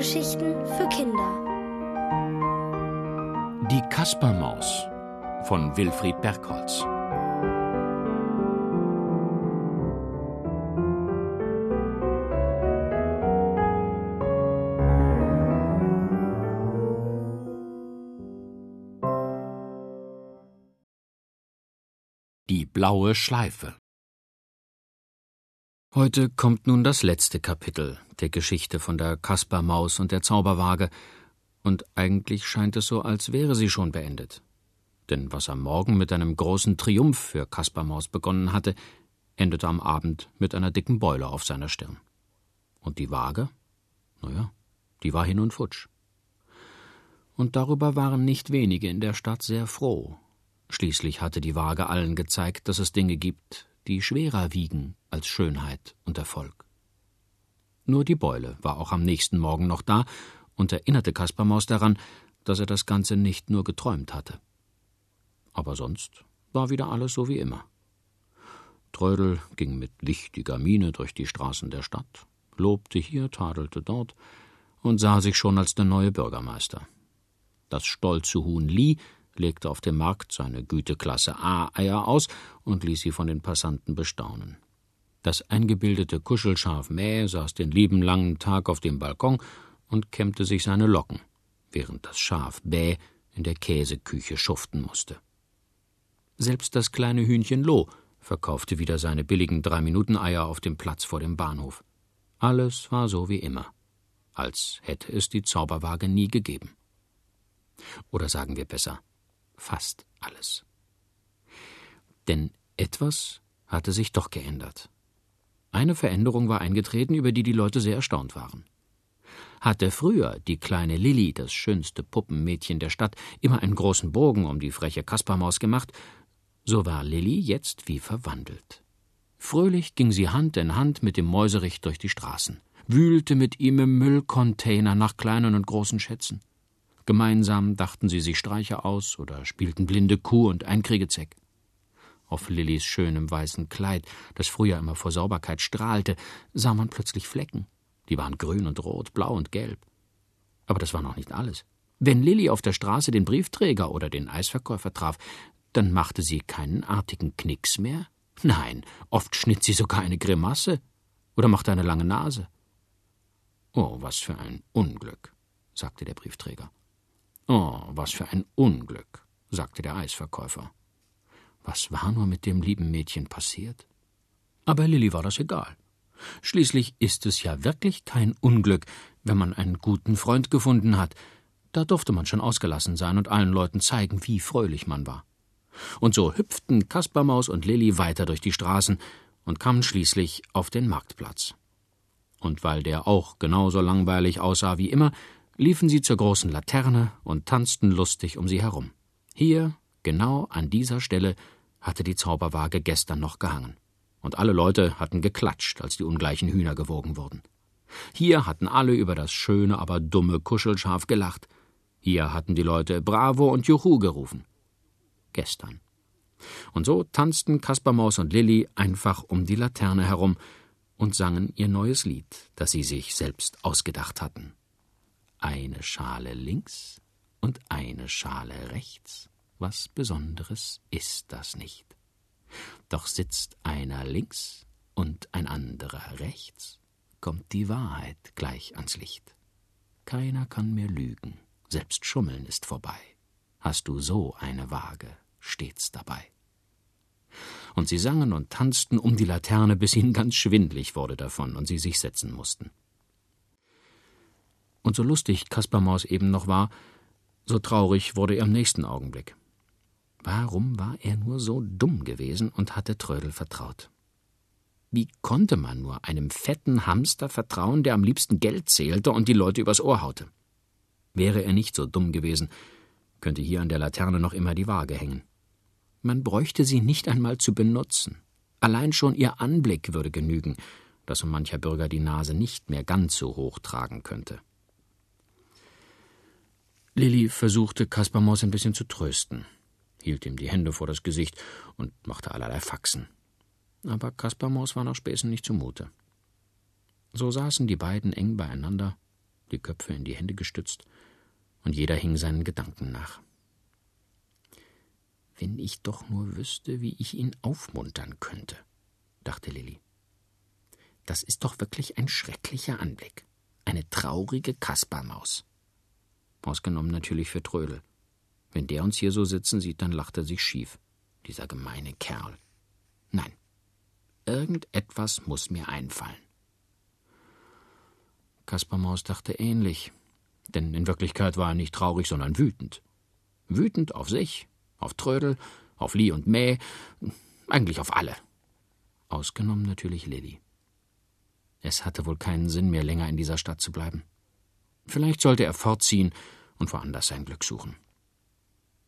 Hörgeschichten für Kinder. Die Kaspermaus von Wilfried Bergholz. Die blaue Schleife Heute kommt nun das letzte Kapitel der Geschichte von der Kaspermaus und der Zauberwaage, und eigentlich scheint es so, als wäre sie schon beendet. Denn was am Morgen mit einem großen Triumph für Kaspermaus begonnen hatte, endete am Abend mit einer dicken Beule auf seiner Stirn. Und die Waage? Naja, die war hin und futsch. Und darüber waren nicht wenige in der Stadt sehr froh. Schließlich hatte die Waage allen gezeigt, dass es Dinge gibt, die schwerer wiegen als Schönheit und Erfolg. Nur die Beule war auch am nächsten Morgen noch da und erinnerte Kaspermaus daran, dass er das Ganze nicht nur geträumt hatte. Aber sonst war wieder alles so wie immer. Trödel ging mit wichtiger Miene durch die Straßen der Stadt, lobte hier, tadelte dort und sah sich schon als der neue Bürgermeister. Das stolze Huhn Lie legte auf dem Markt seine Güteklasse A-Eier aus und ließ sie von den Passanten bestaunen. Das eingebildete Kuschelschaf Mäh saß den lieben langen Tag auf dem Balkon und kämmte sich seine Locken, während das Schaf Bäh in der Käseküche schuften musste. Selbst das kleine Hühnchen Loh verkaufte wieder seine billigen Drei-Minuten-Eier auf dem Platz vor dem Bahnhof. Alles war so wie immer, als hätte es die Zauberwaage nie gegeben. Oder sagen wir besser, fast alles. Denn etwas hatte sich doch geändert. Eine Veränderung war eingetreten, über die die Leute sehr erstaunt waren. Hatte früher die kleine Lilli, das schönste Puppenmädchen der Stadt, immer einen großen Bogen um die freche Kaspermaus gemacht, so war Lilli jetzt wie verwandelt. Fröhlich ging sie Hand in Hand mit dem Mäuserich durch die Straßen, wühlte mit ihm im Müllcontainer nach kleinen und großen Schätzen. Gemeinsam dachten sie sich Streiche aus oder spielten blinde Kuh und Einkriegezäck. Auf Lillys schönem weißen Kleid, das früher immer vor Sauberkeit strahlte, sah man plötzlich Flecken. Die waren grün und rot, blau und gelb. Aber das war noch nicht alles. Wenn Lilly auf der Straße den Briefträger oder den Eisverkäufer traf, dann machte sie keinen artigen Knicks mehr. Nein, oft schnitt sie sogar eine Grimasse oder machte eine lange Nase. Oh, was für ein Unglück, sagte der Briefträger. Oh, was für ein Unglück, sagte der Eisverkäufer. Was war nur mit dem lieben Mädchen passiert? Aber Lilli war das egal. Schließlich ist es ja wirklich kein Unglück, wenn man einen guten Freund gefunden hat. Da durfte man schon ausgelassen sein und allen Leuten zeigen, wie fröhlich man war. Und so hüpften Kaspermaus und Lilli weiter durch die Straßen und kamen schließlich auf den Marktplatz. Und weil der auch genauso langweilig aussah wie immer, liefen sie zur großen Laterne und tanzten lustig um sie herum. Hier, genau an dieser Stelle, hatte die Zauberwaage gestern noch gehangen. Und alle Leute hatten geklatscht, als die ungleichen Hühner gewogen wurden. Hier hatten alle über das schöne, aber dumme Kuschelschaf gelacht. Hier hatten die Leute Bravo und Juhu gerufen. Gestern. Und so tanzten Kaspermaus und Lilli einfach um die Laterne herum und sangen ihr neues Lied, das sie sich selbst ausgedacht hatten eine Schale links und eine Schale rechts. Was Besonderes ist das nicht. Doch sitzt einer links und ein anderer rechts, kommt die Wahrheit gleich ans Licht. Keiner kann mehr lügen, selbst Schummeln ist vorbei. Hast du so eine Waage, stets dabei. Und sie sangen und tanzten um die Laterne, bis ihnen ganz schwindlig wurde davon und sie sich setzen mussten. Und so lustig Kaspermaus eben noch war, so traurig wurde er im nächsten Augenblick. Warum war er nur so dumm gewesen und hatte Trödel vertraut? Wie konnte man nur einem fetten Hamster vertrauen, der am liebsten Geld zählte und die Leute übers Ohr haute? Wäre er nicht so dumm gewesen, könnte hier an der Laterne noch immer die Waage hängen. Man bräuchte sie nicht einmal zu benutzen. Allein schon ihr Anblick würde genügen, dass so mancher Bürger die Nase nicht mehr ganz so hoch tragen könnte. Lilli versuchte Kaspermaus ein bisschen zu trösten, hielt ihm die Hände vor das Gesicht und machte allerlei Faxen. Aber Kaspermaus war nach Späßen nicht zumute. So saßen die beiden eng beieinander, die Köpfe in die Hände gestützt, und jeder hing seinen Gedanken nach. Wenn ich doch nur wüsste, wie ich ihn aufmuntern könnte, dachte Lilli. Das ist doch wirklich ein schrecklicher Anblick. Eine traurige Kaspermaus. Ausgenommen natürlich für Trödel. Wenn der uns hier so sitzen sieht, dann lacht er sich schief. Dieser gemeine Kerl. Nein. Irgendetwas muss mir einfallen. Kaspermaus dachte ähnlich, denn in Wirklichkeit war er nicht traurig, sondern wütend. Wütend auf sich, auf Trödel, auf Lie und Mäh, eigentlich auf alle. Ausgenommen natürlich Lilli. Es hatte wohl keinen Sinn mehr, länger in dieser Stadt zu bleiben. Vielleicht sollte er fortziehen und woanders sein Glück suchen.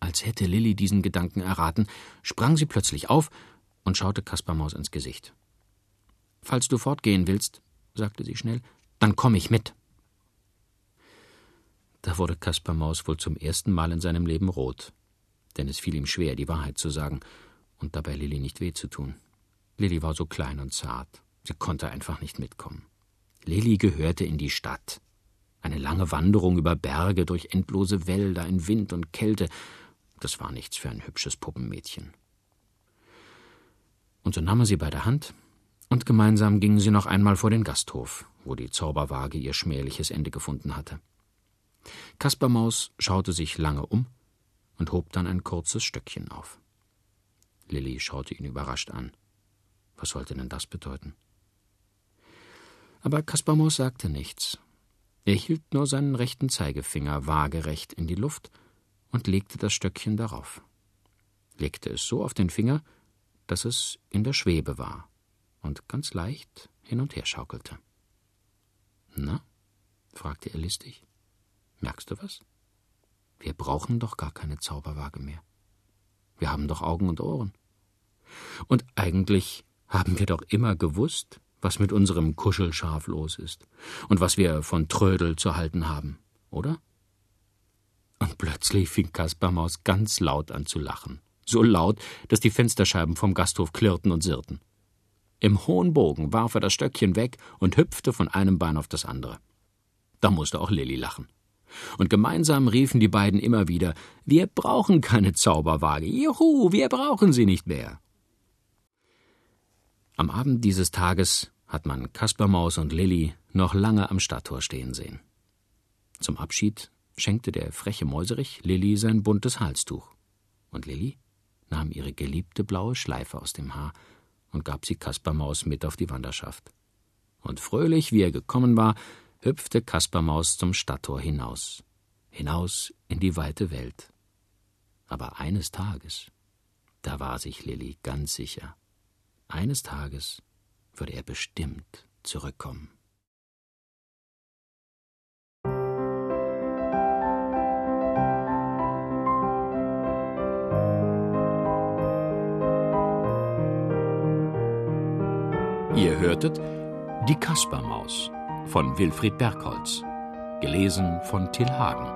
Als hätte Lilli diesen Gedanken erraten, sprang sie plötzlich auf und schaute Kaspermaus ins Gesicht. Falls du fortgehen willst, sagte sie schnell, dann komm ich mit. Da wurde Kaspermaus wohl zum ersten Mal in seinem Leben rot denn es fiel ihm schwer, die Wahrheit zu sagen und dabei Lilli nicht weh zu tun. Lilli war so klein und zart, sie konnte einfach nicht mitkommen. Lilli gehörte in die Stadt. Eine lange Wanderung über Berge, durch endlose Wälder, in Wind und Kälte, das war nichts für ein hübsches Puppenmädchen. Und so nahm er sie bei der Hand, und gemeinsam gingen sie noch einmal vor den Gasthof, wo die Zauberwaage ihr schmähliches Ende gefunden hatte. Kaspermaus schaute sich lange um, und hob dann ein kurzes Stöckchen auf. Lilli schaute ihn überrascht an. Was sollte denn das bedeuten? Aber Kaspermaus sagte nichts. Er hielt nur seinen rechten Zeigefinger waagerecht in die Luft und legte das Stöckchen darauf. Legte es so auf den Finger, dass es in der Schwebe war und ganz leicht hin und her schaukelte. Na? fragte er listig. Merkst du was? Wir brauchen doch gar keine Zauberwaage mehr. Wir haben doch Augen und Ohren. Und eigentlich haben wir doch immer gewusst, was mit unserem Kuschelschaf los ist und was wir von Trödel zu halten haben, oder? Und plötzlich fing Kaspermaus ganz laut an zu lachen. So laut, dass die Fensterscheiben vom Gasthof klirrten und sirrten. Im hohen Bogen warf er das Stöckchen weg und hüpfte von einem Bein auf das andere. Da musste auch Lilli lachen und gemeinsam riefen die beiden immer wieder Wir brauchen keine Zauberwaage. Juhu, wir brauchen sie nicht mehr. Am Abend dieses Tages hat man Kaspermaus und Lilli noch lange am Stadttor stehen sehen. Zum Abschied schenkte der freche Mäuserich Lilli sein buntes Halstuch. Und Lilli nahm ihre geliebte blaue Schleife aus dem Haar und gab sie Kaspermaus mit auf die Wanderschaft. Und fröhlich, wie er gekommen war, hüpfte Kaspermaus zum Stadttor hinaus, hinaus in die weite Welt. Aber eines Tages, da war sich Lilli ganz sicher, eines Tages würde er bestimmt zurückkommen. Ihr hörtet die Kaspermaus von Wilfried Bergholz. Gelesen von Till Hagen.